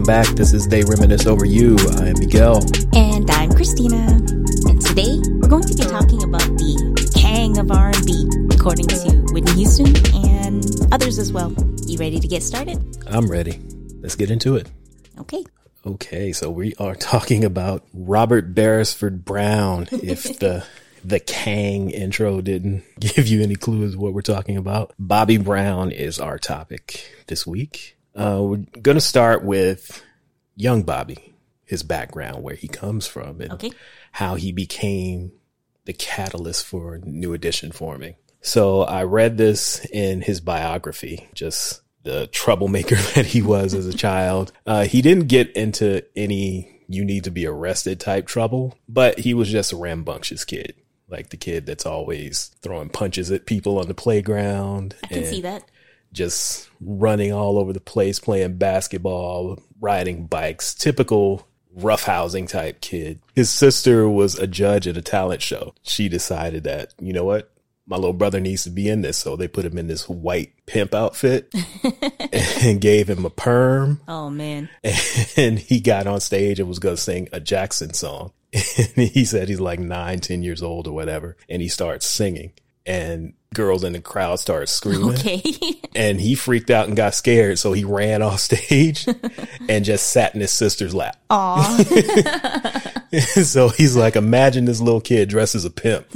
welcome back. This is They Reminisce Over You. I am Miguel. And I'm Christina. And today we're going to be talking about the Kang of R&B, according to Whitney Houston and others as well. You ready to get started? I'm ready. Let's get into it. Okay. Okay, so we are talking about Robert Beresford Brown. If the the Kang intro didn't give you any clues what we're talking about, Bobby Brown is our topic this week. Uh, we're going to start with young Bobby, his background, where he comes from, and Okay. how he became the catalyst for New Edition forming. So I read this in his biography, just the troublemaker that he was as a child. Uh, he didn't get into any you need to be arrested type trouble, but he was just a rambunctious kid. Like the kid that's always throwing punches at people on the playground. I can see that. Just running all over the place, playing basketball, riding bikes, typical roughhousing type kid. His sister was a judge at a talent show. She decided that, you know what? My little brother needs to be in this. So they put him in this white pimp outfit and gave him a perm. Oh, man. And he got on stage and was going to sing a Jackson song. And he said he's like nine, ten years old or whatever. And he starts singing and girls in the crowd started screaming Okay. and he freaked out and got scared. So he ran off stage and just sat in his sister's lap. Aw. so he's like, imagine this little kid dressed as a pimp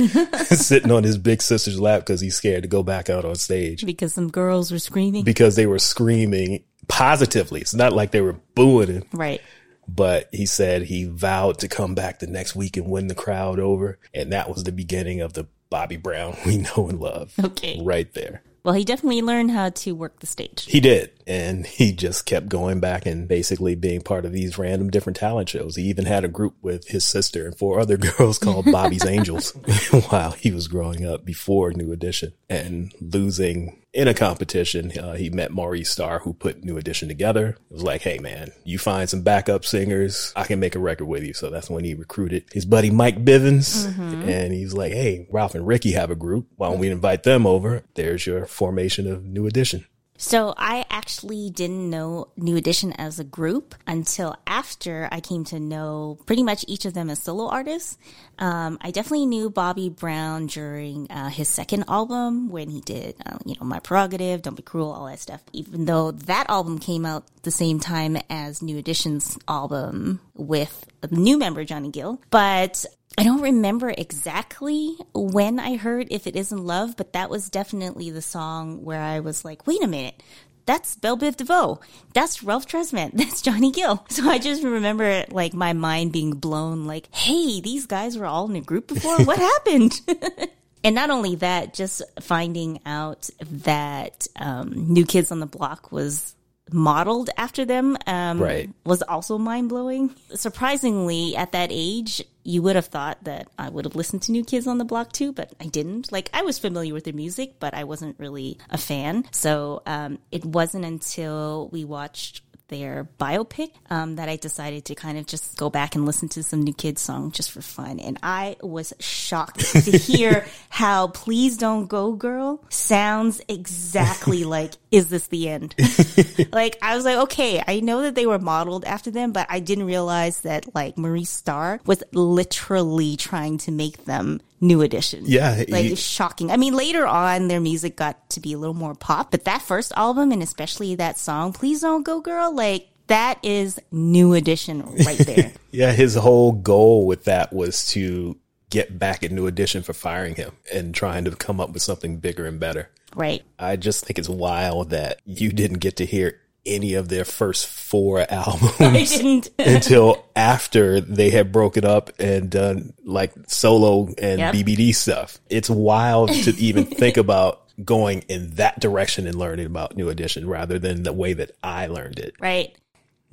sitting on his big sister's lap because he's scared to go back out on stage because some girls were screaming. because they were screaming positively. It's not like they were booing him, right. but he said he vowed to come back the next week and win the crowd over. And that was the beginning of the Bobby Brown we know and love. Okay. Right there. Well, he definitely learned how to work the stage. He did. And he just kept going back and basically being part of these random different talent shows. He even had a group with his sister and four other girls called Bobby's Angels while he was growing up before New Edition and losing in a competition. Uh, he met Maurice Starr, who put New Edition together. It was like, hey, man, you find some backup singers. I can make a record with you. So that's when he recruited his buddy Mike Bivins. And he's like, hey, Ralph and Ricky have a group. Why don't we invite them over? There's your formation of New Edition. So I actually didn't know New Edition as a group until after I came to know pretty much each of them as solo artists. Um, I definitely knew Bobby Brown during uh, his second album when he did, uh, you know, My Prerogative, Don't Be Cruel, all that stuff. Even though that album came out the same time as New Edition's album with new member Johnny Gill, but I don't remember exactly when I heard If It Isn't Love, but that was definitely the song where I was like, wait a minute. That's Belle Biv DeVoe. That's Ralph Tresvant. That's Johnny Gill. So I just remember like my mind being blown like, hey, these guys were all in a group before. What happened? and not only that, just finding out that um, New Kids on the Block was modeled after them um, Right. was also mind blowing. Surprisingly, at that age, you would have thought that I would have listened to New Kids on the Block too, but I didn't. Like, I was familiar with their music, but I wasn't really a fan. So um, it wasn't until we watched their biopic um, that I decided to kind of just go back and listen to some New Kids song just for fun. And I was shocked to hear how Please Don't Go Girl sounds exactly like Is This the End? like I was like, okay, I know that they were modeled after them, but I didn't realize that like Maurice Starr was literally trying to make them new edition. Yeah, Like he- it's shocking. I mean, later on their music got to be a little more pop, but that first album and especially that song, Please Don't Go Girl, like that is new edition right there. Yeah, his whole goal with that was to get back at New Edition for firing him and trying to come up with something bigger and better. right. I just think it's wild that you didn't get to hear any of their first four albums until after they had broken up and done like solo and Yep. BBD stuff. It's wild to even think about going in that direction and learning about New Edition rather than the way that I learned it. right.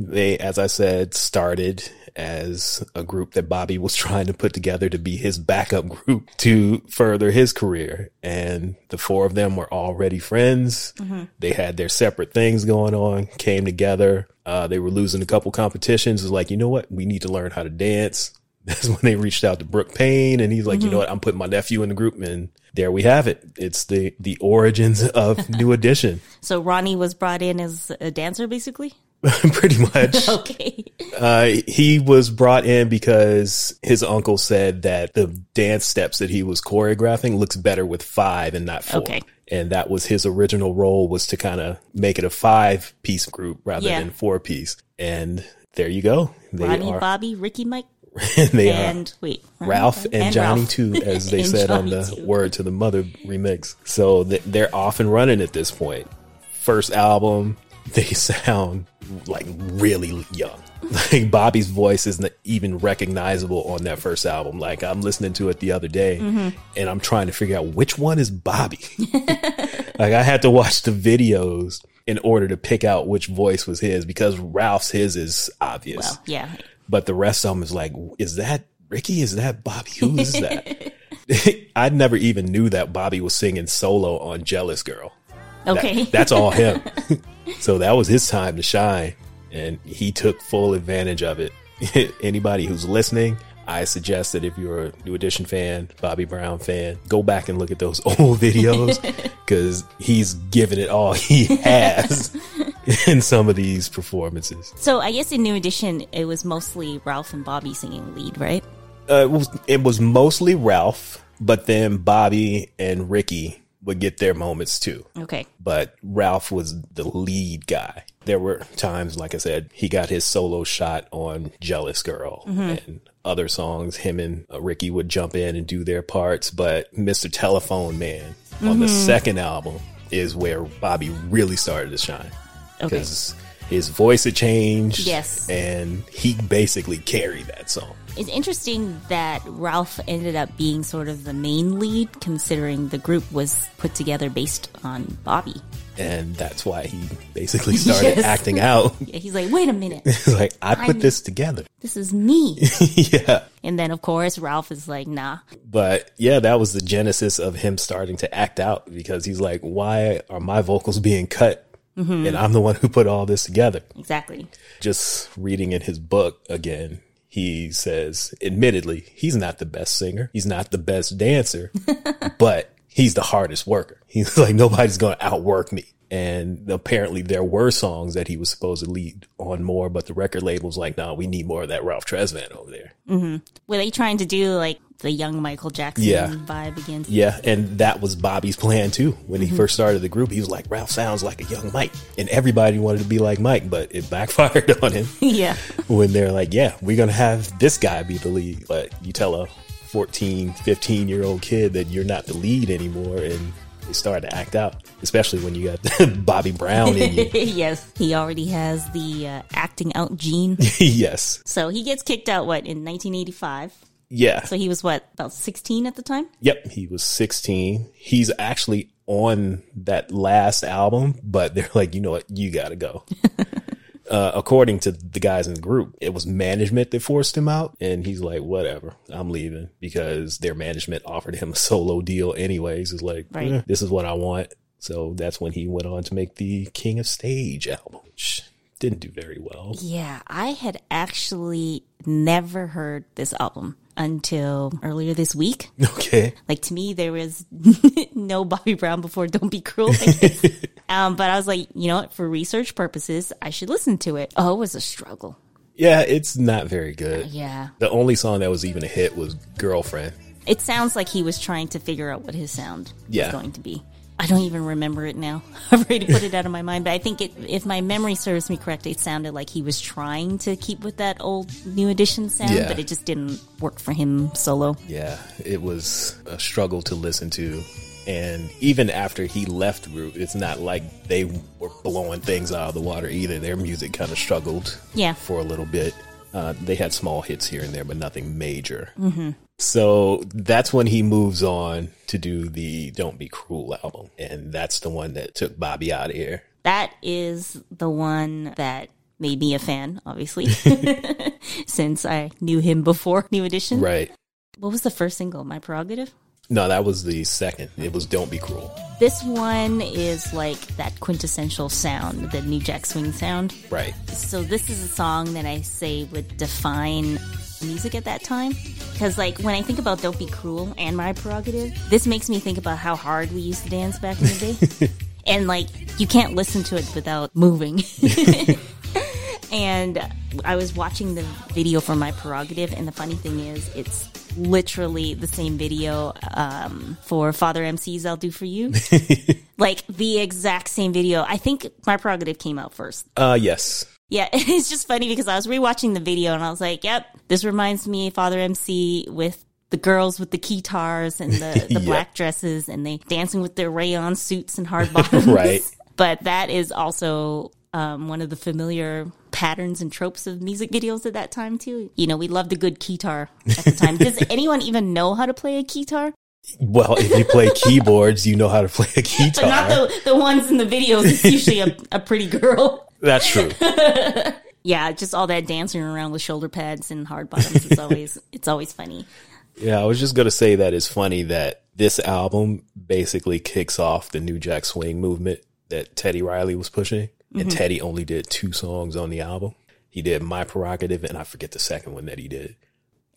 They, as I said, started as a group that Bobby was trying to put together to be his backup group to further his career. And the four of them were already friends. They had their separate things going on, came together. Uh, they were losing a couple competitions. It was like, you know what? We need to learn how to dance. That's when they reached out to Brooke Payne and he's like, you know what? I'm putting my nephew in the group and there we have it. It's the, the origins of New Edition. So Ronnie was brought in as a dancer, basically. Pretty much. Okay. Uh, he was brought in because his uncle said that the dance steps that he was choreographing looks better with five and not four. Okay. And that was his original role was to kind of make it a five piece group rather Yeah. than four piece. And there you go. They Ronnie, are, Bobby, Ricky, Mike, they are and wait, Ralph and, Johnny Ralph. too, as they And said on the too. Word to the Mother remix. So th- they're off and running at this point. First album, they sound like really young. Like Bobby's voice isn't even recognizable on that first album. Like I'm listening to it the other day Mm-hmm. and I'm trying to figure out which one is Bobby. like I had to watch the videos in order to pick out which voice was his because Ralph's his is obvious Well, yeah. but the rest of them is like, is that Ricky? Is that Bobby? Who is that? I never even knew that Bobby was singing solo on Jealous Girl. That- Okay. that's all him. So that was his time to shine, and he took full advantage of it. Anybody who's listening, I suggest that if you're a New Edition fan, Bobby Brown fan, go back and look at those old videos because he's given it all he has in some of these performances. so I guess in New Edition, it was mostly Ralph and Bobby singing lead, right? Uh, it was it was mostly Ralph, but then Bobby and Ricky would get their moments too. Okay. But Ralph was the lead guy. There were times, like I said, he got his solo shot on "Jealous Girl" mm-hmm. and other songs. Him and Ricky would jump in and do their parts. But "Mr. Telephone Man" on the mm-hmm. second album is where Bobby really started to shine Okay. because his voice had changed. Yes. and he basically carried that song. It's interesting that Ralph ended up being sort of the main lead, considering the group was put together based on Bobby. and that's why he basically started Yes. acting out. Yeah, he's like, wait a minute, He's like, I put I'm- this together. this is me. yeah. and then, of course, Ralph is like, nah. But yeah, that was the genesis of him starting to act out because he's like, why are my vocals being cut? And I'm the one who put all this together. Exactly. Just reading in his book again, he says, admittedly, he's not the best singer. He's not the best dancer, but he's the hardest worker. He's like, nobody's going to outwork me. And apparently there were songs that he was supposed to lead on more, but the record label's like, no, we need more of that Ralph Tresvant over there. Mm-hmm. Were they trying to do like the young Michael Jackson Yeah. vibe again? Yeah, and that was Bobby's plan too. When he first started the group, he was like, Ralph sounds like a young Mike. And everybody wanted to be like Mike, but it backfired on him yeah. when they're like, yeah, we're going to have this guy be the lead. But you tell a 14, 15 year old kid that you're not the lead anymore and they start to act out, especially when you got Bobby Brown in you. yes. He already has the uh, acting out gene. yes. so he gets kicked out, what, in 1985? Yeah. So he was, what, about 16 at the time? Yep, he was 16. He's actually on that last album, but they're like, you know what, you gotta go. uh, according to the guys in the group, it was management that forced him out, and he's like, whatever, I'm leaving because their management offered him a solo deal anyways. It's like, Right. "Eh, this is what I want. So that's when he went on to make the King of Stage album, which didn't do very well. Yeah, I had actually never heard this album until earlier this week. Okay. Like to me, there was no Bobby Brown before "Don't Be Cruel." Um, but I was like, you know what? For research purposes, I should listen to it. Oh, it was a struggle. Yeah, it's not very good. Yeah, The only song that was even a hit was Girlfriend. it sounds like he was trying to figure out what his sound Yeah. was going to be. I don't even remember it now. I've already put it out of my mind. But I think it, if my memory serves me correct, it sounded like he was trying to keep with that old New Edition sound, Yeah. but it just didn't work for him solo. Yeah, it was a struggle to listen to. And even after he left group, it's not like they were blowing things out of the water either. Their music kind of struggled Yeah. for a little bit. Uh, they had small hits here and there, but nothing major. Mm-hmm. So that's when he moves on to do the Don't Be Cruel album. And that's the one that took Bobby out of here. That is the one that made me a fan, obviously, since I knew him before New Edition. Right. What was the first single? My Prerogative? No, that was the second. It was Don't Be Cruel. This one is like that quintessential sound, the New Jack Swing sound. Right. So this is a song that I say would define music at that time. Because like when I think about Don't Be Cruel and My Prerogative, this makes me think about how hard we used to dance back in the day. and like you can't listen to it without moving. and I was watching the video for my prerogative, and the funny thing is, it's literally the same video um, for Father MC's "I'll Do for You," like the exact same video. I think my prerogative came out first. Uh, yes. Yeah, it's just funny because I was rewatching the video and I was like, "Yep, this reminds me of Father MC with." The girls with the guitars and the, the Yeah. black dresses, and they dancing with their rayon suits and hard bottoms. Right. But that is also um, one of the familiar patterns and tropes of music videos at that time too. You know, we loved a good guitar at the time. Does anyone even know how to play a guitar? Well, if you play keyboards, you know how to play a guitar. But not the the ones in the videos. It's usually a, a pretty girl. That's true. Yeah, just all that dancing around with shoulder pads and hard bottoms. It's always it's always funny. Yeah, I was just gonna say that it's funny that this album basically kicks off the New Jack Swing movement that Teddy Riley was pushing, and mm-hmm. Teddy only did two songs on the album. He did My Prerogative, and I forget the second one that he did.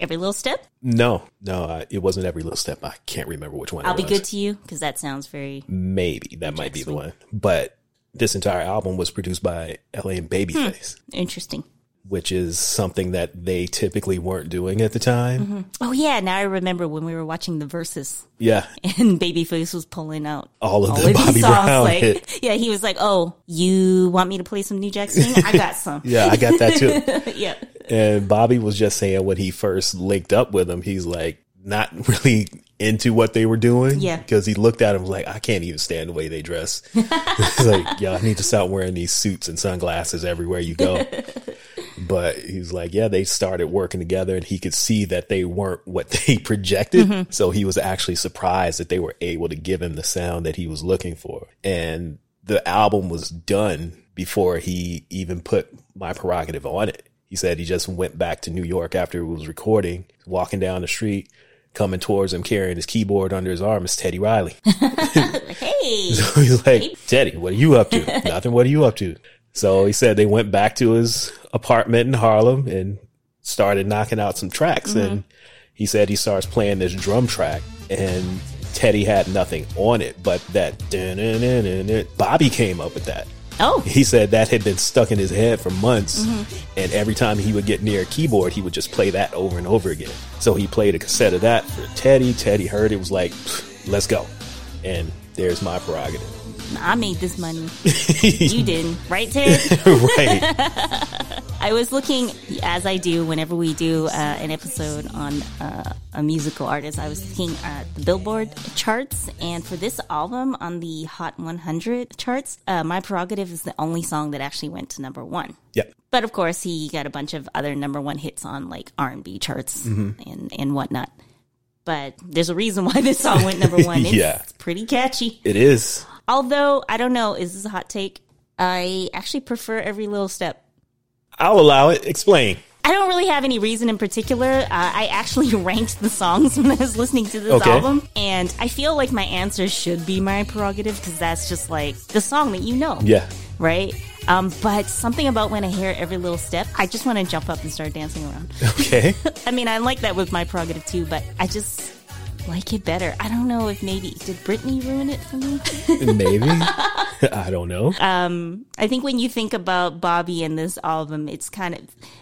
Every little step. No, no, it wasn't every little step. I can't remember which one. I'll be good to you because that sounds very Maybe that might be the one. But this entire album was produced by LA and Babyface, hmm. interesting. which is something that they typically weren't doing at the time. Mm-hmm. Oh yeah, now I remember when we were watching the Verzuz Yeah, and Babyface was pulling out all of all the of Bobby songs. Brown like, hit. yeah, he was like, "Oh, you want me to play some New Jack Swing? I got some." Yeah, I got that too. yeah. And Bobby was just saying when he first linked up with him, he's like not really into what they were doing. Yeah. Because he looked at him like, I can't even stand the way they dress. He's like, y'all need to stop wearing these suits and sunglasses everywhere you go. but he's like, yeah, they started working together and he could see that they weren't what they projected. Mm-hmm. So he was actually surprised that they were able to give him the sound that he was looking for. And the album was done before he even put my prerogative on it. He said he just went back to New York after it was recording, walking down the street, coming towards him carrying his keyboard under his arm is Teddy Riley. Hey. He's like, Teddy, what are you up to? Nothing. What are you up to? So he said they went back to his apartment in Harlem and started knocking out some tracks. Mm-hmm. And he said he starts playing this drum track and Teddy had nothing on it, but that Bobby came up with that. Oh, He said that had been stuck in his head for months. Mm-hmm. And every time he would get near a keyboard, he would just play that over and over again. So he played a cassette of that for Teddy. Teddy heard it, was like, let's go. And there's my prerogative. I made this money. you didn't, right, Ted? right. I was looking, as I do whenever we do uh, an episode on uh, a musical artist, I was looking at the Billboard charts. And for this album on the Hot 100 charts, uh, My Prerogative is the only song that actually went to number one. Yeah. But of course, he got a bunch of other number one hits on like R and B charts and and whatnot. But there's a reason why this song went number one. It's Yeah. pretty catchy. It is. Although I don't know, is this a hot take? I actually prefer every little step. I'll allow it. Explain. I don't really have any reason in particular. Uh, I actually ranked the songs when I was listening to this Okay. album, and I feel like my answer should be my prerogative because that's just like the song that you know. Yeah. right? Um, but something about when I hear every little step, I just want to jump up and start dancing around. Okay. I mean, I like that with my prerogative too, but I just like it better. I don't know if maybe did Britney ruin it for me. Maybe. I don't know. Um, I think when you think about Bobby and this album, it's kind of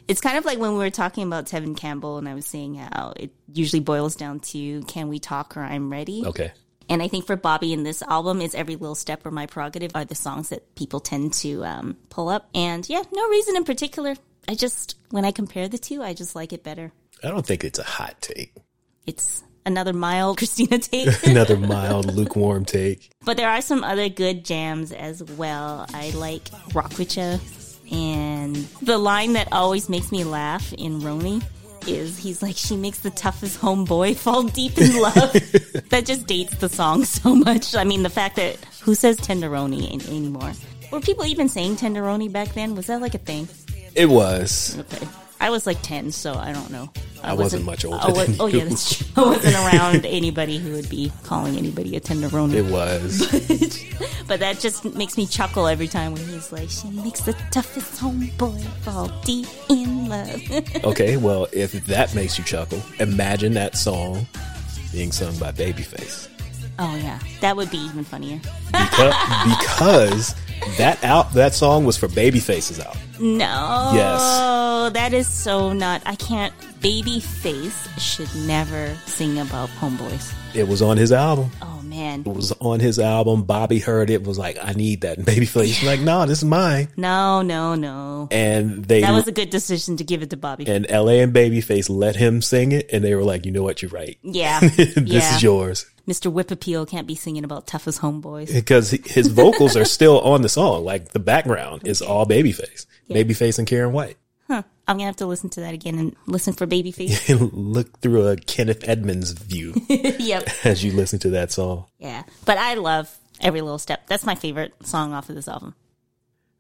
it's kind of like when we were talking about Tevin Campbell, and I was saying how it usually boils down to "Can we talk?" or "I'm ready." Okay. And I think for Bobby in this album, is every little step or my prerogative are the songs that people tend to um, pull up. And yeah, no reason in particular. I just when I compare the two, I just like it better. I don't think it's a hot take. It's another mild Christina take. Another mild, lukewarm take. but there are some other good jams as well. I like Rock With Ya, and the line that always makes me laugh in Roni is he's like, she makes the toughest homeboy fall deep in love. that just dates the song so much. I mean, the fact that who says tenderoni anymore? Were people even saying tenderoni back then? Was that like a thing? It was. Okay. I was like 10, so I don't know. I wasn't much older Oh, wa- than oh yeah, that's true. I wasn't around anybody who would be calling anybody a tenderoni. It was. But that just makes me chuckle every time when he's like, she makes the toughest homeboy fall deep in love. Okay, well, if that makes you chuckle, imagine that song being sung by Babyface. Oh, yeah. That would be even funnier. Because, because that out that song was for Babyface's out. No. Yes. Oh, that is so not. I can't. Babyface should never sing about homeboys. It was on his album. Oh man. It was on his album. Bobby heard it, was like, I need that. And Babyface was like, no, this is mine. No, no, no. And they That was a good decision to give it to Bobby. and LA and Babyface let him sing it, and they were like, you know what, you're right. yeah. this yeah. is yours. Mr. Whip Appeal can't be singing about tough as homeboys. Because his vocals are still on the song. Like the background is all Babyface. Babyface and Karyn White. Huh. I'm gonna have to listen to that again and listen for Babyface. Look through a Kenneth Edmonds view yep. as you listen to that song. Yeah. But I love Every Little Step. That's my favorite song off of this album.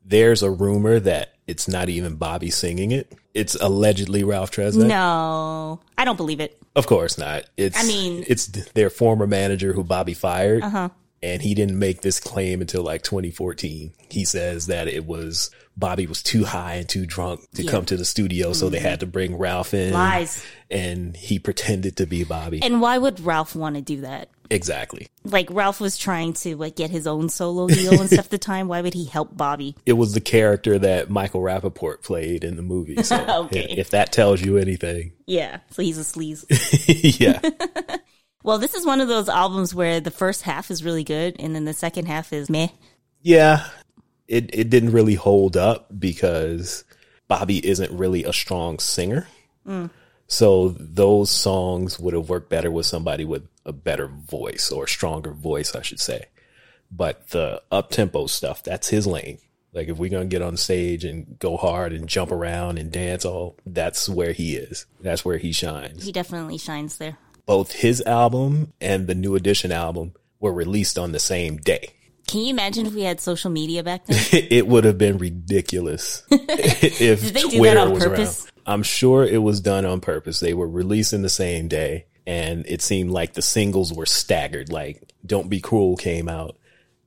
There's a rumor that it's not even Bobby singing it. It's allegedly Ralph Tresvant. No, I don't believe it. Of course not. It's I mean- it's their former manager who Bobby fired. Uh-huh. And he didn't make this claim until like 2014. He says that it was Bobby was too high and too drunk to Yeah. come to the studio, so they had to bring Ralph in. Lies. And he pretended to be Bobby. And why would Ralph want to do that? Exactly. Like Ralph was trying to like get his own solo deal and stuff at the time. Why would he help Bobby? It was the character that Michael Rappaport played in the movie. So Okay. if, if that tells you anything, Yeah. So he's a sleaze. yeah. well, this is one of those albums where the first half is really good and then the second half is meh. Yeah, it it didn't really hold up because Bobby isn't really a strong singer. Mm. So those songs would have worked better with somebody with a better voice or a stronger voice, I should say. But the up tempo stuff, that's his lane. Like if we're gonna get on stage and go hard and jump around and dance all, that's where he is. That's where he shines. He definitely shines there. Both his album and the New Edition album were released on the same day. Can you imagine if we had social media back then? it would have been ridiculous if Did they do that Twitter on was purpose? I'm sure it was done on purpose. They were releasing the same day, and it seemed like the singles were staggered. Like "Don't Be Cruel" came out,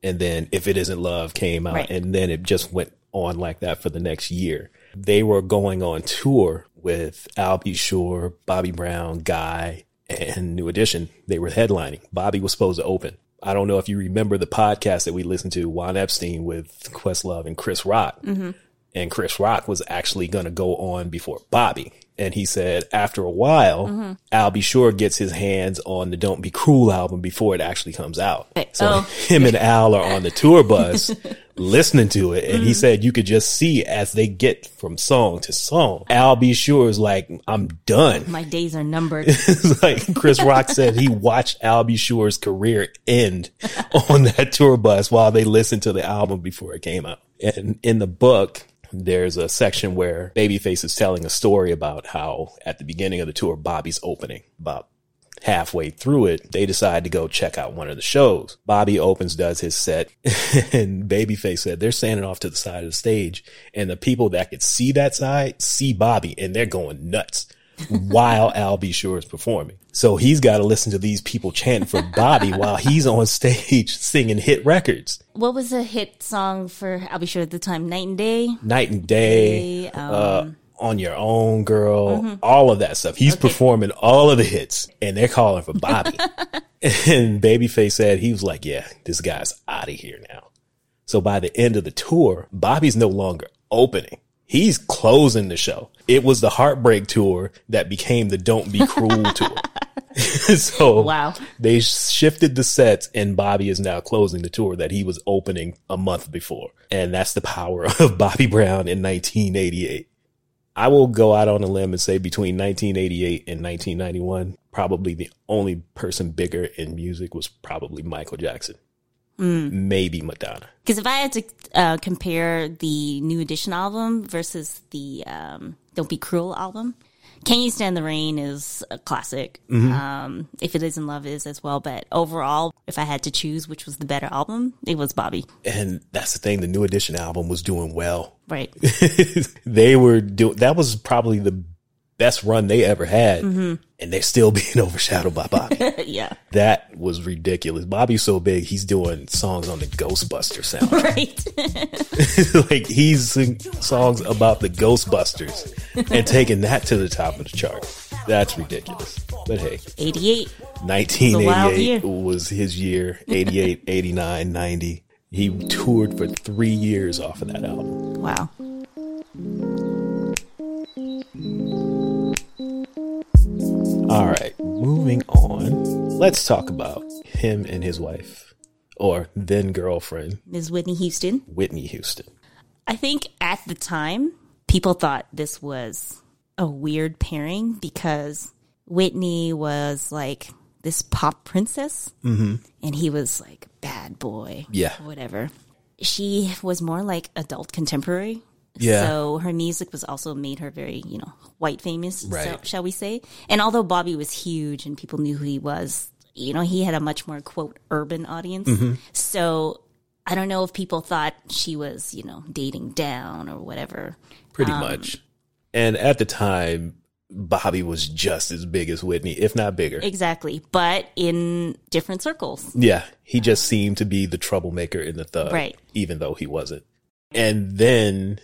and then "If It Isn't Love" came out, Right. and then it just went on like that for the next year. They were going on tour with Al B. Sure, Bobby Brown, Guy, and New Edition. They were headlining. Bobby was supposed to open. I don't know if you remember the podcast that we listened to, Juan Epstein with Questlove and Chris Rock. Mm-hmm. And Chris Rock was actually going to go on before Bobby. And he said after a while, mm-hmm. Al B. Sure gets his hands on the Don't Be Cruel album before it actually comes out. So Oh. him and Al are on the tour bus listening to it. And he mm-hmm. said you could just see as they get from song to song. Al B. Sure is like, I'm done. My days are numbered. It's like Chris Rock said he watched Al B. Sure's career end on that tour bus while they listened to the album before it came out. And in the book, there's a section where Babyface is telling a story about how at the beginning of the tour, Bobby's opening. About halfway through it, they decide to go check out one of the shows. Bobby opens, does his set, and Babyface said they're standing off to the side of the stage, and the people that could see that side see Bobby, and they're going nuts while Al B. Sure is performing. So he's got to listen to these people chanting for Bobby while he's on stage singing hit records. what was a hit song for Al B. Sure at the time? Night and Day? Night and Day, Day, um, uh, On Your Own Girl, all of that stuff. He's performing all of the hits and they're calling for Bobby. and Babyface said he was like, yeah, this guy's out of here now. So by the end of the tour, Bobby's no longer opening. He's closing the show. It was the Heartbreak tour that became the Don't Be Cruel tour. so Wow. they shifted the sets and Bobby is now closing the tour that he was opening a month before. And that's the power of Bobby Brown in 1988. I will go out on a limb and say between 1988 and 1991, probably the only person bigger in music was probably Michael Jackson. Maybe Madonna. Because if I had to uh, compare the New Edition album versus the um, Don't Be Cruel album, Can You Stand the Rain is a classic. Um, if It Isn't Love is as well. But overall, if I had to choose which was the better album, it was Bobby. And that's the thing. The new edition album was doing well. Right. they were doing, that was probably the best run they ever had. Mm-hmm. And they're still being overshadowed by Bobby. yeah. that was ridiculous. Bobby's so big, he's doing songs on the Ghostbuster soundtrack. Right. like he's singing songs about the Ghostbusters and taking that to the top of the chart. That's ridiculous. But hey, 88. 1988 was his year. 88, 89, 90. He toured for three years off of that album. Wow. All right, moving on. Let's talk about him and his wife, or then girlfriend, Ms. Whitney Houston. Whitney Houston. I think at the time, people thought this was a weird pairing because Whitney was like this pop princess mm-hmm. and he was like bad boy. Yeah. Whatever. She was more like adult contemporary. Yeah. So her music was also made her very, you know, white famous, so- shall we say. And although Bobby was huge and people knew who he was, you know, he had a much more quote urban audience. Mm-hmm. So I don't know if people thought she was, you know, dating down or whatever. Pretty much. And at the time, Bobby was just as big as Whitney, if not bigger. Exactly. But in different circles. Yeah, he just seemed to be the troublemaker in the thug, Right. Even though he wasn't. And then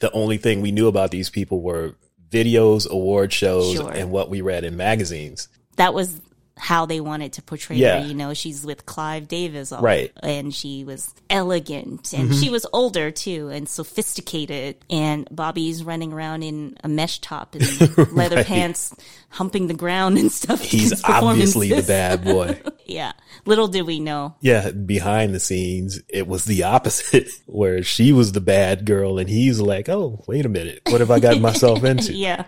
the only thing we knew about these people were videos, award shows, Sure. and what we read in magazines. That was how they wanted to portray Yeah. her. You know, she's with Clive Davis. all- Right. And she was elegant and Mm-hmm. she was older too and sophisticated. And Bobby's running around in a mesh top and leather Right. pants, humping the ground and stuff. He's obviously the bad boy. Yeah. Little did we know. yeah, behind the scenes, it was the opposite, where she was the bad girl, and he's like, "Oh, wait a minute, what have I got myself into?" Yeah.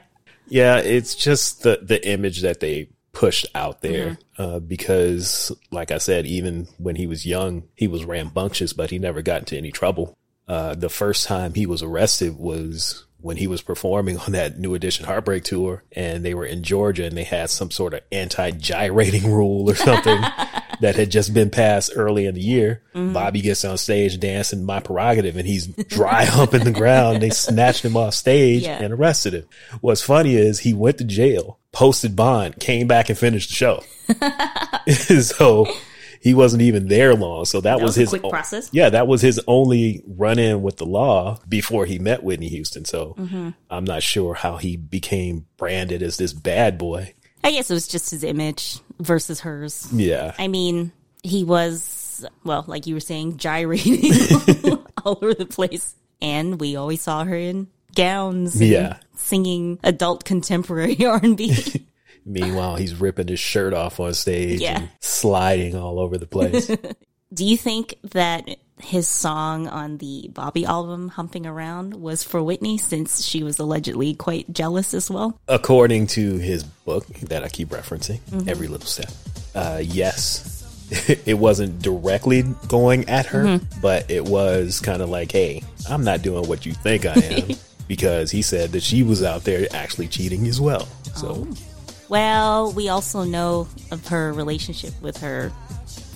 Yeah, it's just the the image that they pushed out there uh, because, like I said, even when he was young, he was rambunctious, but he never got into any trouble. Uh, the first time he was arrested was when he was performing on that New Edition Heartbreak tour, and they were in Georgia, and they had some sort of anti gyrating rule or something that had just been passed early in the year. Bobby gets on stage dancing "My Prerogative," and he's dry humping the ground. They snatched him off stage Yeah. and arrested him. What's funny is he went to jail, posted bond, came back and finished the show. so he wasn't even there long. So that, was, was a his quick o- process. Yeah, that was his only run in with the law before he met Whitney Houston. So Mm-hmm. I'm not sure how he became branded as this bad boy. I guess it was just his image versus hers. Yeah. I mean, he was, well, like you were saying, gyrating all over the place. And we always saw her in gowns Yeah. singing adult contemporary R&B. Meanwhile, he's ripping his shirt off on stage Yeah. and sliding all over the place. Do you think that his song on the Bobby album, Humping Around, was for Whitney since she was allegedly quite jealous as well? According to his book that I keep referencing, Every Little Step, uh, yes. it wasn't directly going at her, but it was kind of like, hey, I'm not doing what you think I am. Because he said that she was out there actually cheating as well. So, oh. Well, we also know of her relationship with her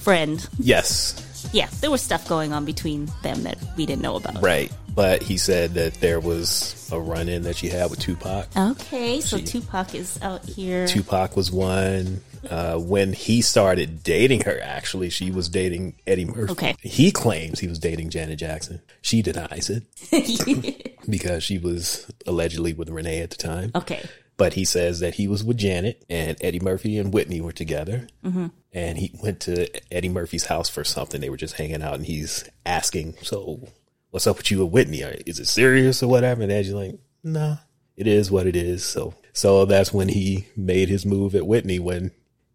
friend. yes, Yeah, there was stuff going on between them that we didn't know about. right. But he said that there was a run in that she had with Tupac. Okay, so She- Tupac is out here. Tupac was one. Uh, when he started dating her, actually, she was dating Eddie Murphy. Okay. He claims he was dating Janet Jackson. She denies it because she was allegedly with Renee at the time. okay. But he says that he was with Janet and Eddie Murphy and Whitney were together. And he went to Eddie Murphy's house for something. They were just hanging out and he's asking, So, what's up with you and Whitney? Is it serious or whatever? And Eddie's like, Nah, it is what it is. So, so that's when he made his move at Whitney when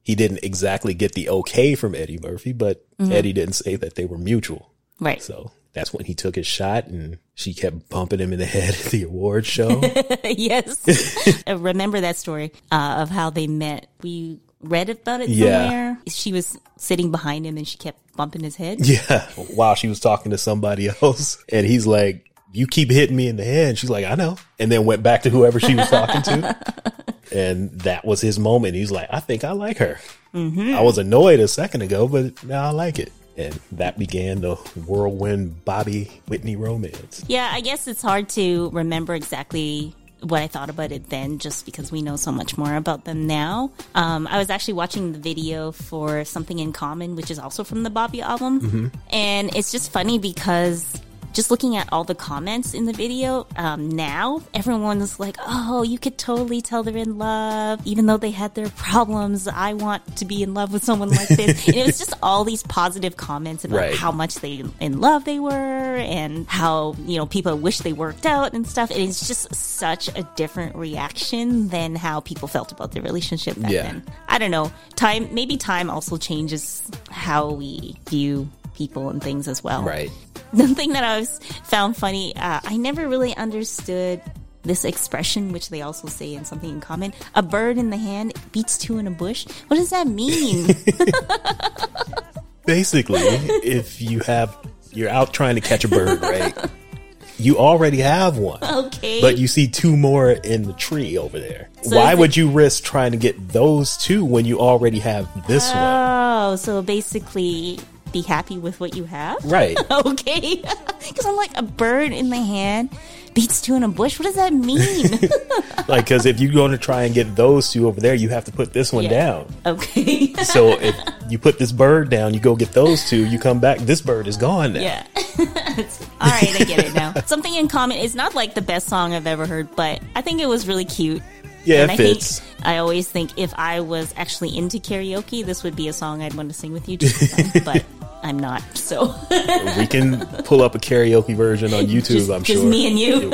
he didn't exactly get the okay from Eddie Murphy, but Eddie didn't say that they were mutual. Right. So that's when he took his shot and she kept bumping him in the head at the award show. yes. I remember that story uh, of how they met. We read about it Yeah. somewhere. She was sitting behind him and she kept bumping his head. Yeah, while she was talking to somebody else, and he's like, "You keep hitting me in the head." She's like, "I know," and then went back to whoever she was talking to, and that was his moment. He's like, "I think I like her." I was annoyed a second ago, but now I like it, and that began the whirlwind Bobby Whitney romance. Yeah, I guess it's hard to remember exactly what I thought about it then, just because we know so much more about them now. Um, I was actually watching the video for Something in Common, which is also from the Bobby album. And it's just funny because just looking at all the comments in the video, um, now everyone's like, oh, you could totally tell they're in love, even though they had their problems. I want to be in love with someone like this. and it was just all these positive comments about Right. how much they in love they were and how, you know, people wish they worked out and stuff. And it's just such a different reaction than how people felt about their relationship back Yeah. then. I don't know. Time, maybe time also changes how we view people and things as well. Right. The thing that I was found funny, uh, I never really understood this expression, which they also say in something in common. A bird in the hand beats two in a bush. What does that mean? Basically, if you have, you're out trying to catch a bird, right? You already have one. okay. But you see two more in the tree over there. So Why is it- would you risk trying to get those two when you already have this one? oh, so basically, be happy with what you have. Right. Okay. Because I'm like a bird in the hand beats two in a bush. What does that mean? Like, because if you're going to try and get those two over there, you have to put this one Yeah. down. okay. So if you put this bird down, you go get those two, you come back, this bird is gone now. Yeah. All right, I get it now. Something in common. It's not like the best song I've ever heard, but I think it was really cute. Yeah, and it I fits. think I always think if I was actually into karaoke, this would be a song I'd want to sing with you. Fun, but I'm not. So we can pull up a karaoke version on YouTube, just, I'm just sure. me and you.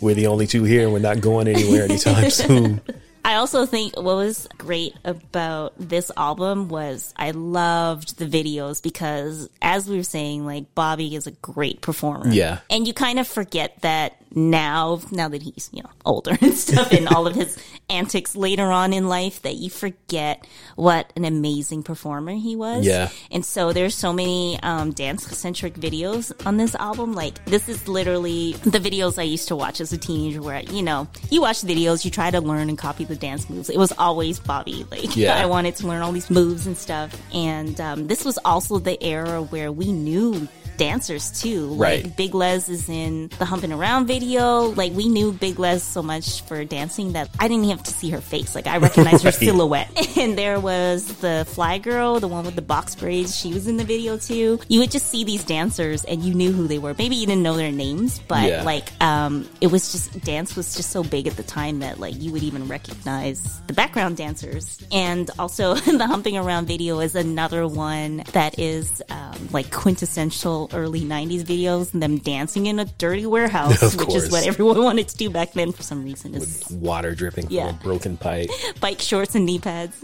We're the only two here and we're not going anywhere anytime soon. I also think what was great about this album was I loved the videos because, as we were saying, like Bobby is a great performer. Yeah. and you kind of forget that now, now that he's you know older and stuff, and all of his antics later on in life, that you forget what an amazing performer he was. Yeah. and so there's so many um, dance centric videos on this album. Like this is literally the videos I used to watch as a teenager, where you know you watch videos, you try to learn and copy the dance moves. It was always Bobby. Like Yeah. I wanted to learn all these moves and stuff. And um, this was also the era where we knew dancers too. Like Right. Big Lez is in the Humping Around video. Like we knew Big Lez so much for dancing that I didn't even have to see her face. Like I recognized her silhouette. And there was the Fly Girl, the one with the box braids. She was in the video too. You would just see these dancers and you knew who they were. Maybe you didn't know their names, but Yeah. like um, it was just dance was just so big at the time that like you would even recognize the background dancers. And also the Humping Around video is another one that is um, like quintessential early 90s videos, and them dancing in a dirty warehouse, Of which course. is what everyone wanted to do back then for some reason. Is Water dripping from Yeah. a broken pipe. bike shorts and knee pads.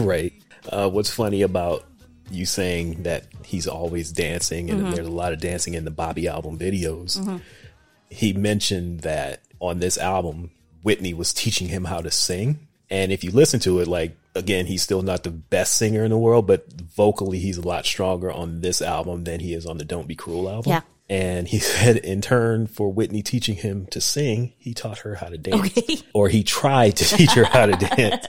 right. Uh, what's funny about you saying that he's always dancing and Mm-hmm. there's a lot of dancing in the Bobby album videos. He mentioned that on this album, Whitney was teaching him how to sing. And if you listen to it, like, again, he's still not the best singer in the world, but vocally, he's a lot stronger on this album than he is on the Don't Be Cruel album. Yeah. And he said, in turn for Whitney teaching him to sing, he taught her how to dance. Okay. Or he tried to teach her how to dance.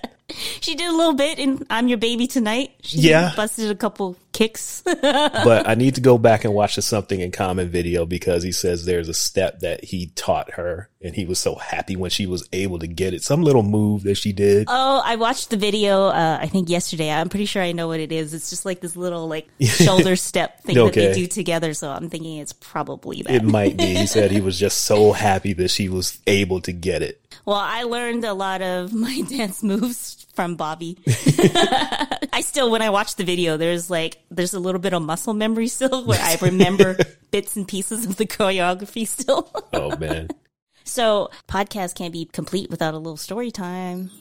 She did a little bit in I'm Your Baby Tonight. She Yeah. busted a couple kicks. but I need to go back and watch the something in common video because he says there's a step that he taught her and he was so happy when she was able to get it. Some little move that she did. Oh, I watched the video. Uh, I think yesterday. I'm pretty sure I know what it is. It's just like this little like shoulder step thing that they do together. So I'm thinking it's probably that. It might be. He said he was just so happy that she was able to get it. well, I learned a lot of my dance moves from Bobby. I still, when I watch the video, there's like there's a little bit of muscle memory still where I remember bits and pieces of the choreography still. Oh man. so podcast can't be complete without a little story time.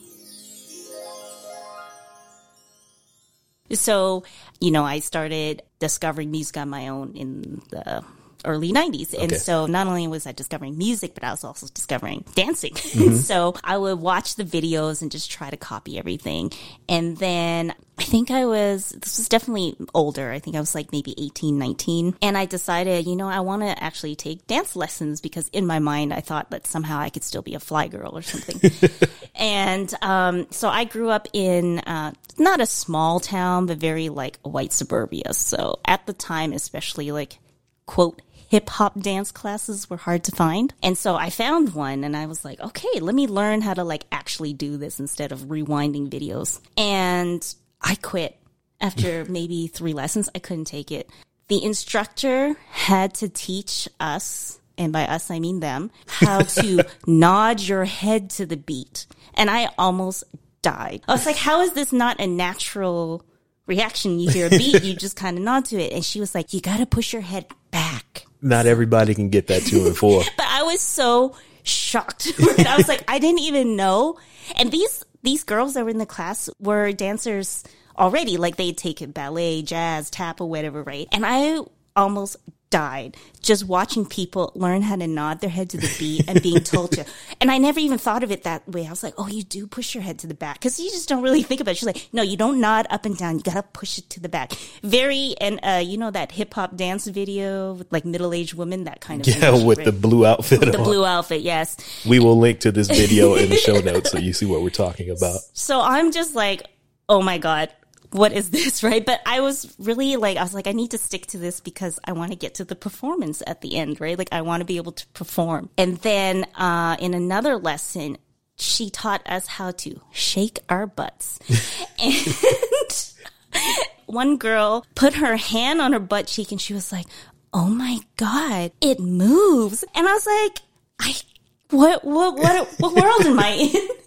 So, you know, I started discovering music on my own in the early 90s. And Okay. so not only was I discovering music, but I was also discovering dancing. Mm-hmm. so I would watch the videos and just try to copy everything. And then I think I was, this was definitely older. I think I was like maybe 18, 19. And I decided, you know, I want to actually take dance lessons because in my mind, I thought that somehow I could still be a fly girl or something. And um, so I grew up in uh, not a small town, but very like white suburbia. So at the time, especially like quote hip hop dance classes were hard to find. And so I found one and I was like, okay, let me learn how to like actually do this instead of rewinding videos. And I quit after maybe three lessons. I couldn't take it. the instructor had to teach us, and by us I mean them, how to nod your head to the beat. And I almost died. I was like, how is this not a natural reaction? You hear a beat, you just kind of nod to it. And she was like, you got to push your head back. Not everybody can get that two and four. But I was so shocked. I was like, I didn't even know. And these these girls that were in the class were dancers already. Like they'd taken ballet, jazz, tap, or whatever, right? And I almost died just watching people learn how to nod their head to the beat and being told to. And I never even thought of it that way. I was like, oh, you do push your head to the back because you just don't really think about it. She's like, no, you don't nod up and down. You got to push it to the back. Very, and uh, you know that hip hop dance video with like middle aged women, that kind of Yeah, with right? the blue outfit the on. blue outfit, yes. We will link to this video in the show notes so you see what we're talking about. So I'm just like, oh my God, what is this, right? But I was really like, I was like, I need to stick to this because I want to get to the performance at the end, right? Like, I want to be able to perform. And then uh, in another lesson, she taught us how to shake our butts. and one girl put her hand on her butt cheek and she was like, oh my God, it moves. And I was like, I, what, what, what, what world am I in?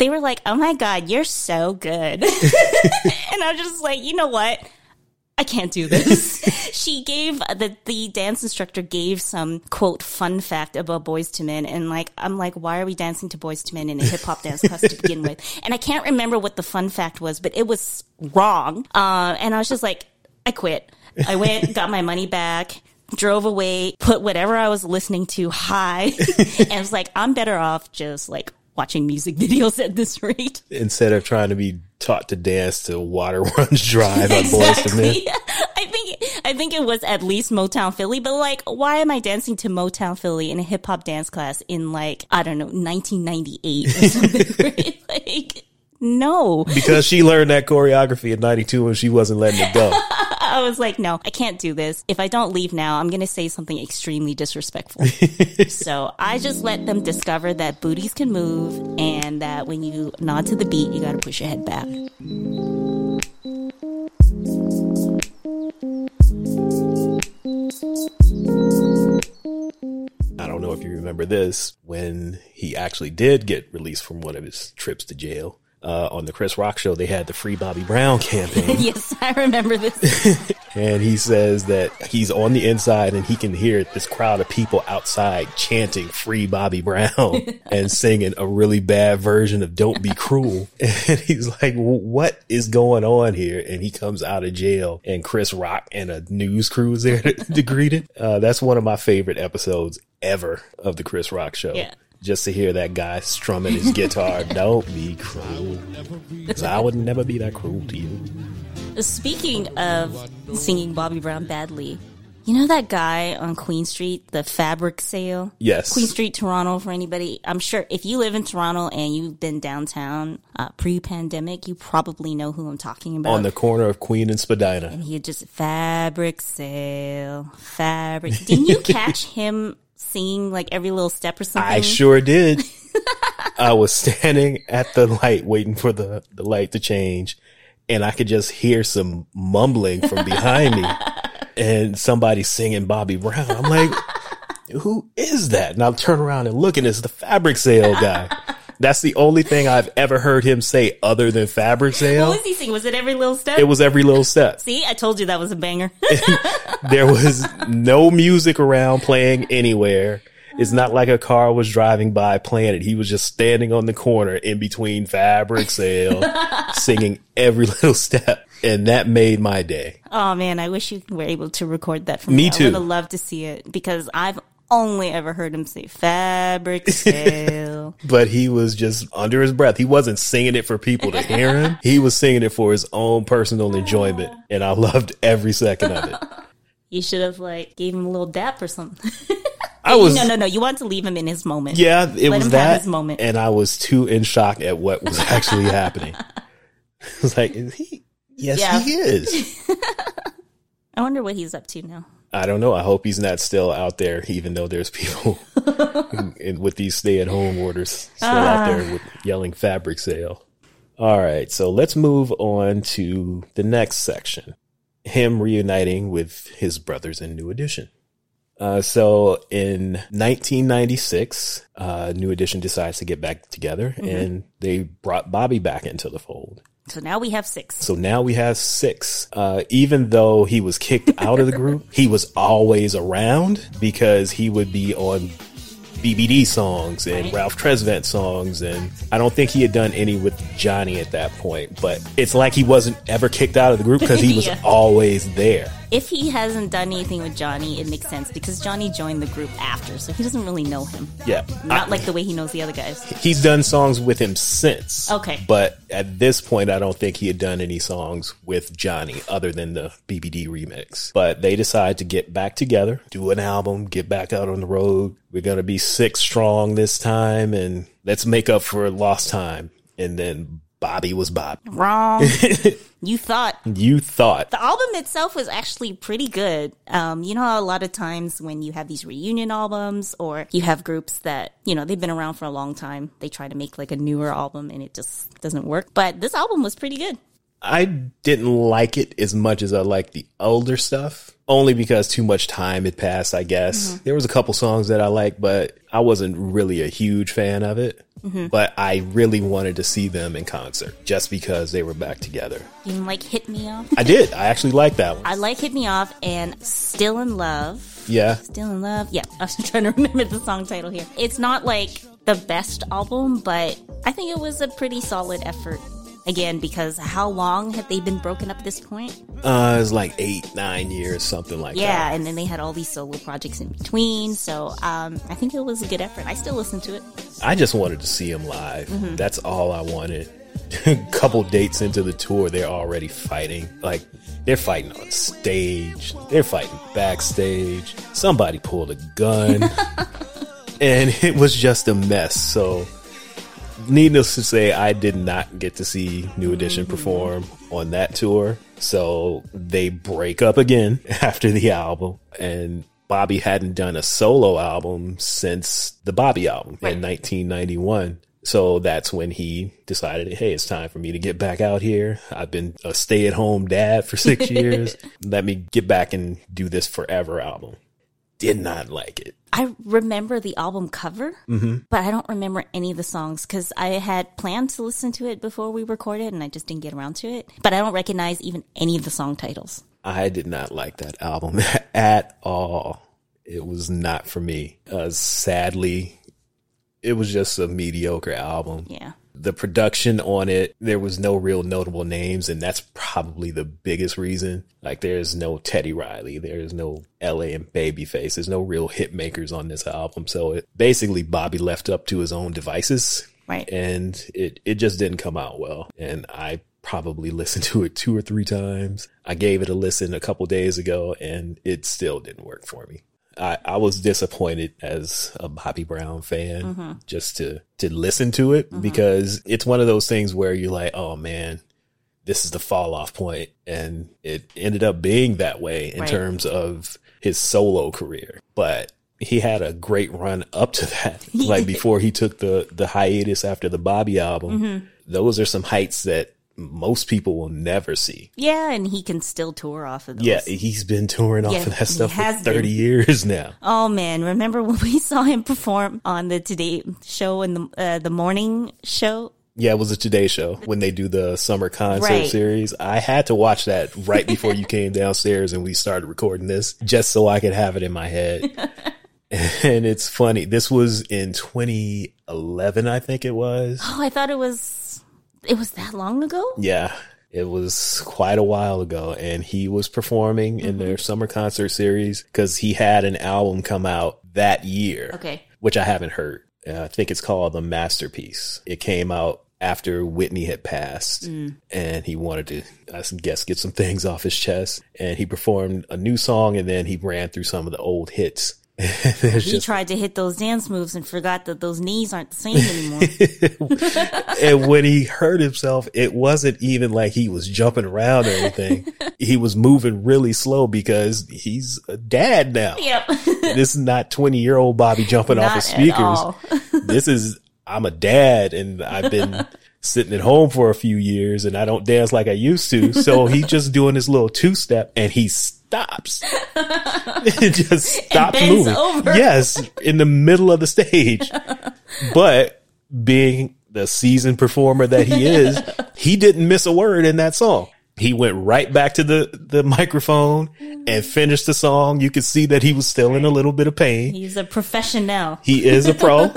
They were like, "Oh my god, you're so good," and I was just like, "You know what? I can't do this." she gave the the dance instructor gave some quote fun fact about Boyz II Men, and like I'm like, "Why are we dancing to Boyz II Men in a hip hop dance class to begin with?" And I can't remember what the fun fact was, but it was wrong, uh, and I was just like, "I quit." I went, got my money back. Drove away, put whatever I was listening to high, and was like, I'm better off just like watching music videos at this rate. Instead of trying to be taught to dance to Water Runs Dry by Boyz II Men. I think I think it was at least Motown Philly, but like, why am I dancing to Motown Philly in a hip hop dance class in like I don't know 1998 or something? right? Like, no. Because she learned that choreography in 92 and she wasn't letting it go. I was like, no, I can't do this. If I don't leave now, I'm going to say something extremely disrespectful. so I just let them discover that booties can move and that when you nod to the beat, you got to push your head back. I don't know if you remember this when he actually did get released from one of his trips to jail. Uh, on the Chris Rock show, they had the Free Bobby Brown campaign. yes, I remember this. and he says that he's on the inside and he can hear this crowd of people outside chanting Free Bobby Brown and singing a really bad version of Don't Be Cruel. And he's like, what is going on here? And he comes out of jail and Chris Rock and a news crew is there to, to greet him. Uh, that's one of my favorite episodes ever of the Chris Rock show. Yeah. Just to hear that guy strumming his guitar, don't be cruel. Because I would never be that cruel to you. Speaking of singing Bobby Brown badly, you know that guy on Queen Street, the fabric sale? Yes. Queen Street, Toronto, for anybody. I'm sure if you live in Toronto and you've been downtown uh, pre pandemic, you probably know who I'm talking about. On the corner of Queen and Spadina. and he had just fabric sale, fabric. Didn't you catch him singing like every little step or something? I sure did. I was standing at the light waiting for the, the light to change and I could just hear some mumbling from behind me and somebody singing Bobby Brown. I'm like, who is that? And I'll turn around and look and it's the fabric sale guy. That's the only thing I've ever heard him say other than fabric Sale. What was he singing? Was it every little step? It was every little step. See, I told you that was a banger. There was no music around playing anywhere. It's not like a car was driving by playing it. He was just standing on the corner in between fabric sale, singing every little step. And that made my day. oh man, I wish you were able to record that for Me me. too. I would have loved to see it because I've only ever heard him say fabric sale. But he was just under his breath. He wasn't singing it for people to hear him. He was singing it for his own personal enjoyment. And I loved every second of it. you should have like gave him a little dap or something. I was, no, no, no. You want to leave him in his moment. yeah, it Let was that. moment. And I was too in shock at what was actually happening. I was like, is he? Yes, Yeah. he is. I wonder what he's up to now. I don't know. I hope he's not still out there, even though there's people with these stay at home orders still out there with yelling fabric sale. All right. So let's move on to the next section. him reuniting with his brothers in New Edition. Uh, so in 1996, uh, New Edition decides to get back together mm-hmm. and they brought Bobby back into the fold. So now we have six. So now we have six. Uh, even though he was kicked out of the group, he was always around because he would be on BBD songs and right. Ralph Tresvant songs, and I don't think he had done any with Johnny at that point. But it's like he wasn't ever kicked out of the group because he was yeah. always there if he hasn't done anything with Johnny, it makes sense because Johnny joined the group after, so he doesn't really know him. Yeah. Not I, like the way he knows the other guys. He's done songs with him since. Okay. But at this point, I don't think he had done any songs with Johnny other than the BBD remix. But they decide to get back together, do an album, get back out on the road. We're going to be six strong this time and let's make up for lost time. And then Bobby was Bob. Wrong. you thought. You thought. The album itself was actually pretty good. Um, you know how a lot of times when you have these reunion albums or you have groups that, you know, they've been around for a long time, they try to make like a newer album and it just doesn't work. But this album was pretty good. I didn't like it as much as I liked the older stuff, only because too much time had passed, I guess. Mm-hmm. There was a couple songs that I liked, but I wasn't really a huge fan of it. Mm-hmm. But I really wanted to see them in concert just because they were back together. You like Hit Me Off? I did. I actually like that one. I like Hit Me Off and Still in Love. Yeah. Still in Love. Yeah. I was trying to remember the song title here. It's not like the best album, but I think it was a pretty solid effort again because how long have they been broken up at this point? Uh, it's like eight, nine years, something like yeah, that. Yeah, and then they had all these solo projects in between. So um, I think it was a good effort. I still listen to it. I just wanted to see them live. Mm-hmm. That's all I wanted. a couple dates into the tour, they're already fighting. Like they're fighting on stage. They're fighting backstage. Somebody pulled a gun. and it was just a mess. So needless to say, I did not get to see New Edition perform on that tour. So they break up again after the album. And Bobby hadn't done a solo album since the Bobby album right. in 1991. So that's when he decided, hey, it's time for me to get back out here. I've been a stay at home dad for six years. Let me get back and do this forever album. Did not like it. I remember the album cover, mm-hmm. but I don't remember any of the songs because I had planned to listen to it before we recorded and I just didn't get around to it. But I don't recognize even any of the song titles. I did not like that album at all. It was not for me. Uh, sadly, it was just a mediocre album. Yeah the production on it, there was no real notable names, and that's probably the biggest reason. Like, there's no Teddy Riley, there's no LA and Babyface, there's no real hit makers on this album. So it basically Bobby left up to his own devices. Right. And it, it just didn't come out well. And I probably listened to it two or three times. I gave it a listen a couple days ago and it still didn't work for me. I, I was disappointed as a Bobby Brown fan mm-hmm. just to to listen to it mm-hmm. because it's one of those things where you're like, oh man, this is the fall off point, and it ended up being that way in right. terms of his solo career, but. He had a great run up to that, like before he took the the hiatus after the Bobby album. Mm-hmm. Those are some heights that most people will never see. Yeah, and he can still tour off of those. Yeah, he's been touring off yeah, of that stuff for 30 been. years now. Oh man, remember when we saw him perform on the Today show and the uh, the morning show? Yeah, it was a Today show when they do the summer concert right. series. I had to watch that right before you came downstairs and we started recording this just so I could have it in my head. and it's funny. This was in 2011, I think it was. Oh, I thought it was it was that long ago? Yeah. It was quite a while ago and he was performing mm-hmm. in their summer concert series because he had an album come out that year. Okay. Which I haven't heard. Uh, I think it's called The Masterpiece. It came out after Whitney had passed mm. and he wanted to, I guess, get some things off his chest. And he performed a new song and then he ran through some of the old hits he just... tried to hit those dance moves and forgot that those knees aren't the same anymore. and when he hurt himself, it wasn't even like he was jumping around or anything. he was moving really slow because he's a dad now. Yep. this is not 20 year old Bobby jumping not off the speakers. this is, I'm a dad and I've been sitting at home for a few years and I don't dance like I used to. So he's just doing this little two step and he stops. it just stops moving. over. Yes, in the middle of the stage. But being the seasoned performer that he is, he didn't miss a word in that song. He went right back to the, the microphone and finished the song. You could see that he was still in a little bit of pain. He's a professional. He is a pro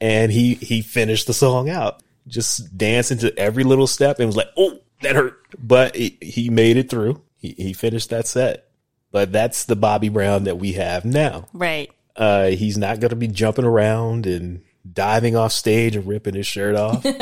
and he, he finished the song out, just dancing to every little step and was like, Oh, that hurt. But he, he made it through. He, he finished that set. But that's the Bobby Brown that we have now. Right. Uh, he's not going to be jumping around and diving off stage and ripping his shirt off.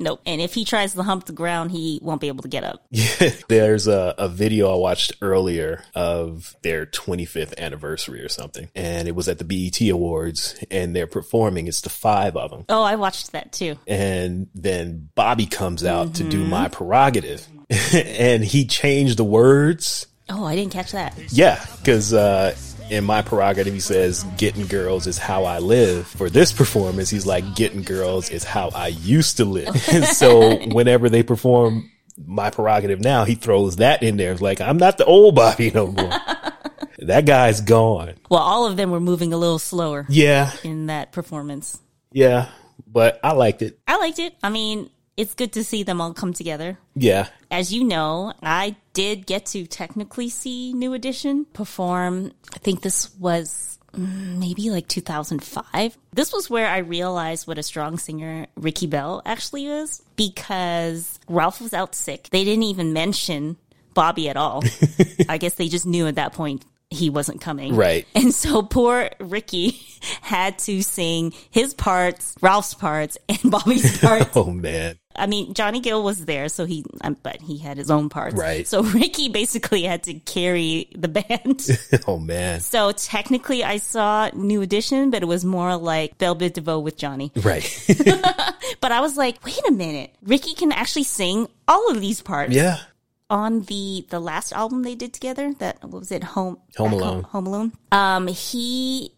Nope. And if he tries to hump the ground, he won't be able to get up. There's a, a video I watched earlier of their 25th anniversary or something, and it was at the BET Awards, and they're performing. It's the five of them, Oh, I watched that too. and then Bobby comes out to do my prerogative, and he changed the words. Oh, I didn't catch that. Yeah, because uh, in my prerogative, he says, Getting girls is how I live. For this performance, he's like, Getting girls is how I used to live. So whenever they perform my prerogative now, he throws that in there. It's like, I'm not the old Bobby no more. that guy's gone. Well, all of them were moving a little slower Yeah, in that performance. yeah, but I liked it. I liked it. I mean, it's good to see them all come together. Yeah, As you know, I did get to technically see New Edition perform. I think this was mm, maybe like 2005. This was where I realized what a strong singer Ricky Bell actually is because Ralph was out sick. They didn't even mention Bobby at all. I guess they just knew at that point he wasn't coming. Right. And so poor Ricky had to sing his parts, Ralph's parts, and Bobby's parts. oh man. I mean, Johnny Gill was there, so he, um, but he had his own parts. Right. So Ricky basically had to carry the band. Oh man. so technically, I saw New Edition, but it was more like Biv DeVoe with Johnny. Right. But I was like, wait a minute, Ricky can actually sing all of these parts. yeah. On the the last album they did together, that what was it, Home Home Alone. Home, Alone. Um, he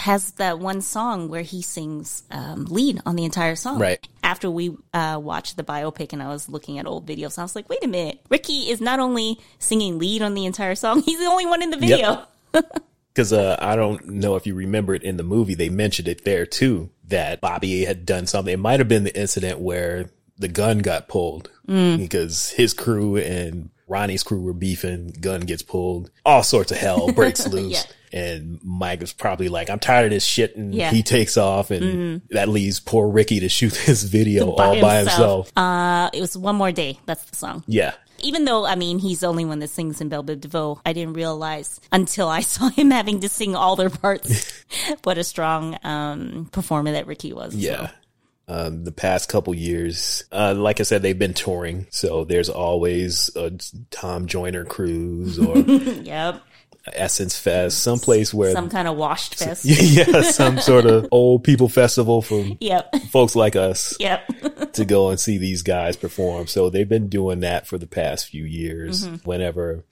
has that one song where he sings um, lead on the entire song. Right. After we uh, watched the biopic and I was looking at old videos, I was like, wait a minute, Ricky is not only singing lead on the entire song, he's the only one in the video. Because uh, I don't know if you remember it in the movie, they mentioned it there too that Bobby had done something. It might have been the incident where the gun got pulled because his crew and Ronnie's crew were beefing. Gun gets pulled, all sorts of hell breaks loose. And Mike is probably like, I'm tired of this shit. And Yeah. he takes off and that leaves poor Ricky to shoot this video all by himself. Uh, it was One More Day. That's the song. Yeah. Even though, I mean, he's the only one that sings in Bell Biv DeVoe, I didn't realize until I saw him having to sing all their parts what a strong um, performer that Ricky was. Yeah. Um, the past couple years, uh, like I said, they've been touring. So there's always a Tom Joyner cruise or Yep. Essence Fest, someplace where, Some kind of washed fest. yeah, some sort of old people festival for Yep. folks like us Yep. to go and see these guys perform. So they've been doing that for the past few years. Mm-hmm. Whenever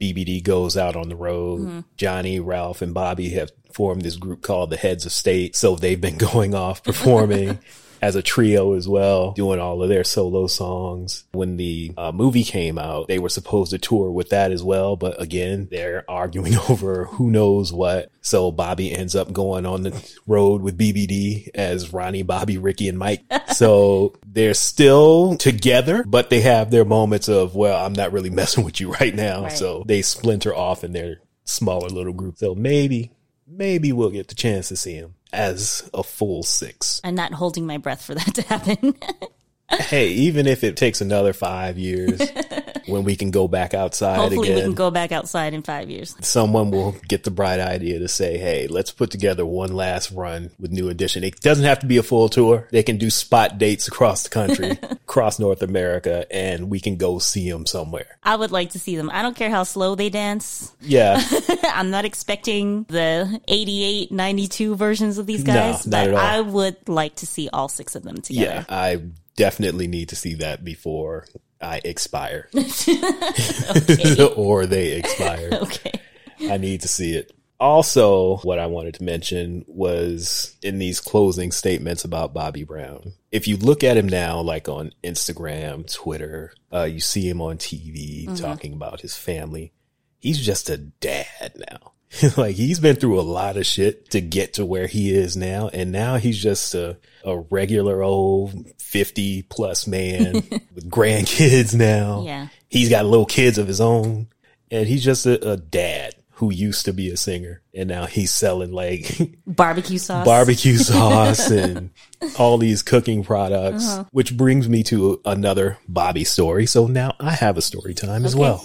BBD goes out on the road, mm-hmm. Johnny, Ralph, and Bobby have formed this group called the Heads of State. So they've been going off performing. As a trio as well, doing all of their solo songs. When the uh, movie came out, they were supposed to tour with that as well, but again, they're arguing over who knows what. So Bobby ends up going on the road with BBD as Ronnie, Bobby, Ricky, and Mike. So they're still together, but they have their moments of, well, I'm not really messing with you right now. Right. So they splinter off in their smaller little group. So maybe, maybe we'll get the chance to see him as a full six. I'm not holding my breath for that to happen. hey, even if it takes another five years when we can go back outside Hopefully, we can go back outside in five years. someone will get the bright idea to say, hey, let's put together one last run with New Edition. It doesn't have to be a full tour. They can do spot dates across the country, across North America, and we can go see them somewhere. I would like to see them. I don't care how slow they dance. Yeah. I'm not expecting the 88, 92 versions of these No, guys, not but at all. I would like to see all six of them together. yeah. I definitely need to see that before I expire or they expire. okay. I need to see it. Also, what I wanted to mention was in these closing statements about Bobby Brown. If you look at him now, like on Instagram, Twitter, uh, you see him on TV mm-hmm. talking about his family. He's just a dad now. like he's been through a lot of shit to get to where he is now. And now he's just a, a regular old 50 plus man with grandkids now. Yeah. He's got little kids of his own and he's just a, a dad who used to be a singer and now he's selling like barbecue sauce, barbecue sauce and all these cooking products, uh-huh. which brings me to another Bobby story. So now I have a story time okay. as well.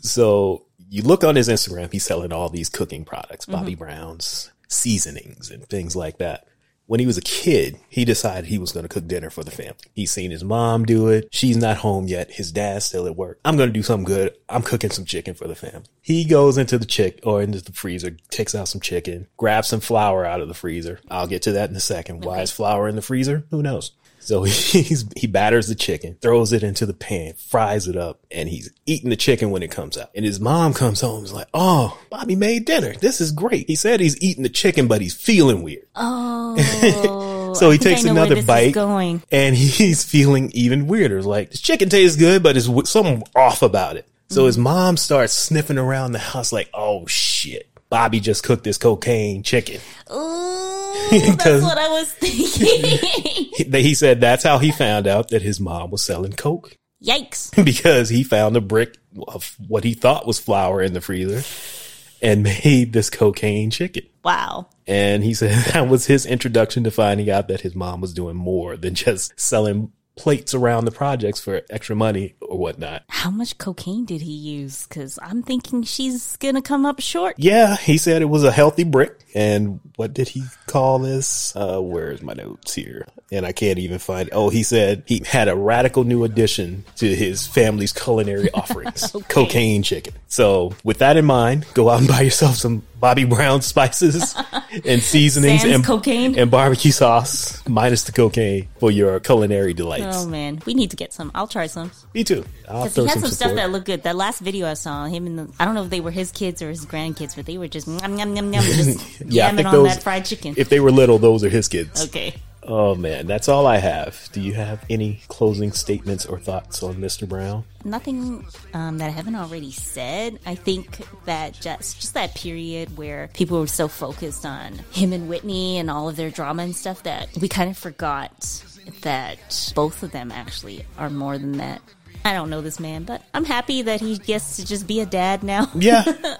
So you look on his Instagram, he's selling all these cooking products, Bobby mm-hmm. Brown's seasonings and things like that. When he was a kid, he decided he was going to cook dinner for the family. He's seen his mom do it. She's not home yet. His dad's still at work. I'm going to do something good. I'm cooking some chicken for the family. He goes into the chick or into the freezer, takes out some chicken, grabs some flour out of the freezer. I'll get to that in a second. Okay. Why is flour in the freezer? Who knows? So he's, he batters the chicken, throws it into the pan, fries it up, and he's eating the chicken when it comes out. And his mom comes home and is like, Oh, Bobby made dinner. This is great. He said he's eating the chicken, but he's feeling weird. Oh. so he takes another bite and he's feeling even weirder. Like this chicken tastes good, but there's something off about it. So mm. his mom starts sniffing around the house like, Oh shit. Bobby just cooked this cocaine chicken. Ooh, that's what I was thinking. he said that's how he found out that his mom was selling coke. Yikes. because he found a brick of what he thought was flour in the freezer and made this cocaine chicken. Wow. And he said that was his introduction to finding out that his mom was doing more than just selling plates around the projects for extra money or whatnot. How much cocaine did he use? Because I'm thinking she's going to come up short. Yeah, he said it was a healthy brick. And what did he call this? Uh, where's my notes here? And I can't even find. It. Oh, he said he had a radical new addition to his family's culinary offerings: okay. cocaine chicken. So, with that in mind, go out and buy yourself some Bobby Brown spices and seasonings Sans and cocaine and barbecue sauce, minus the cocaine for your culinary delights. Oh man, we need to get some. I'll try some. Me too. Because he had some, some stuff that looked good. That last video I saw him and the, I don't know if they were his kids or his grandkids, but they were just yum yum, just yeah, think on those, that fried chicken. If they were little, those are his kids. Okay. Oh man, that's all I have. Do you have any closing statements or thoughts on Mr. Brown? Nothing um, that I haven't already said. I think that just just that period where people were so focused on him and Whitney and all of their drama and stuff that we kind of forgot that both of them actually are more than that. I don't know this man, but I'm happy that he gets to just be a dad now. Yeah.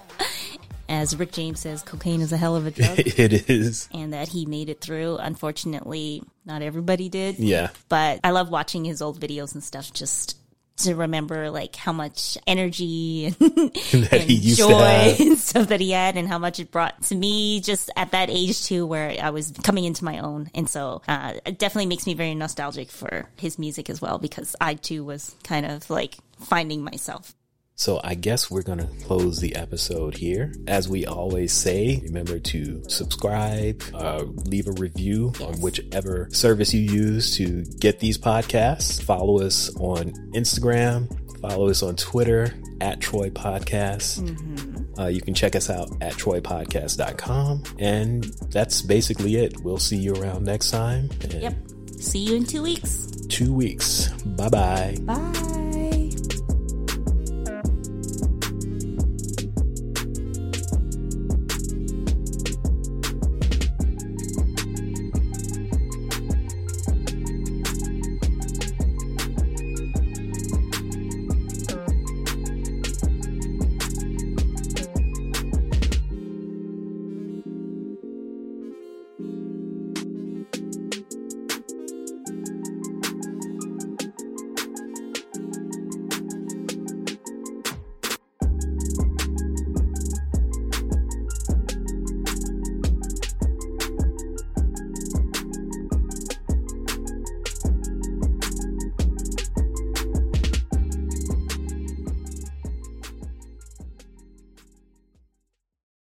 as Rick James says, cocaine is a hell of a drug. it is. And that he made it through. Unfortunately, not everybody did. Yeah. But I love watching his old videos and stuff just to remember like how much energy and, and joy and stuff that he had and how much it brought to me just at that age too where I was coming into my own. And so uh, it definitely makes me very nostalgic for his music as well because I too was kind of like finding myself so I guess we're going to close the episode here. As we always say, remember to subscribe, uh, leave a review on whichever service you use to get these podcasts. Follow us on Instagram. Follow us on Twitter at Troy Podcast. Mm-hmm. Uh, you can check us out at troypodcast.com. And that's basically it. We'll see you around next time. yep. See you in two weeks. Two weeks. Bye-bye. Bye.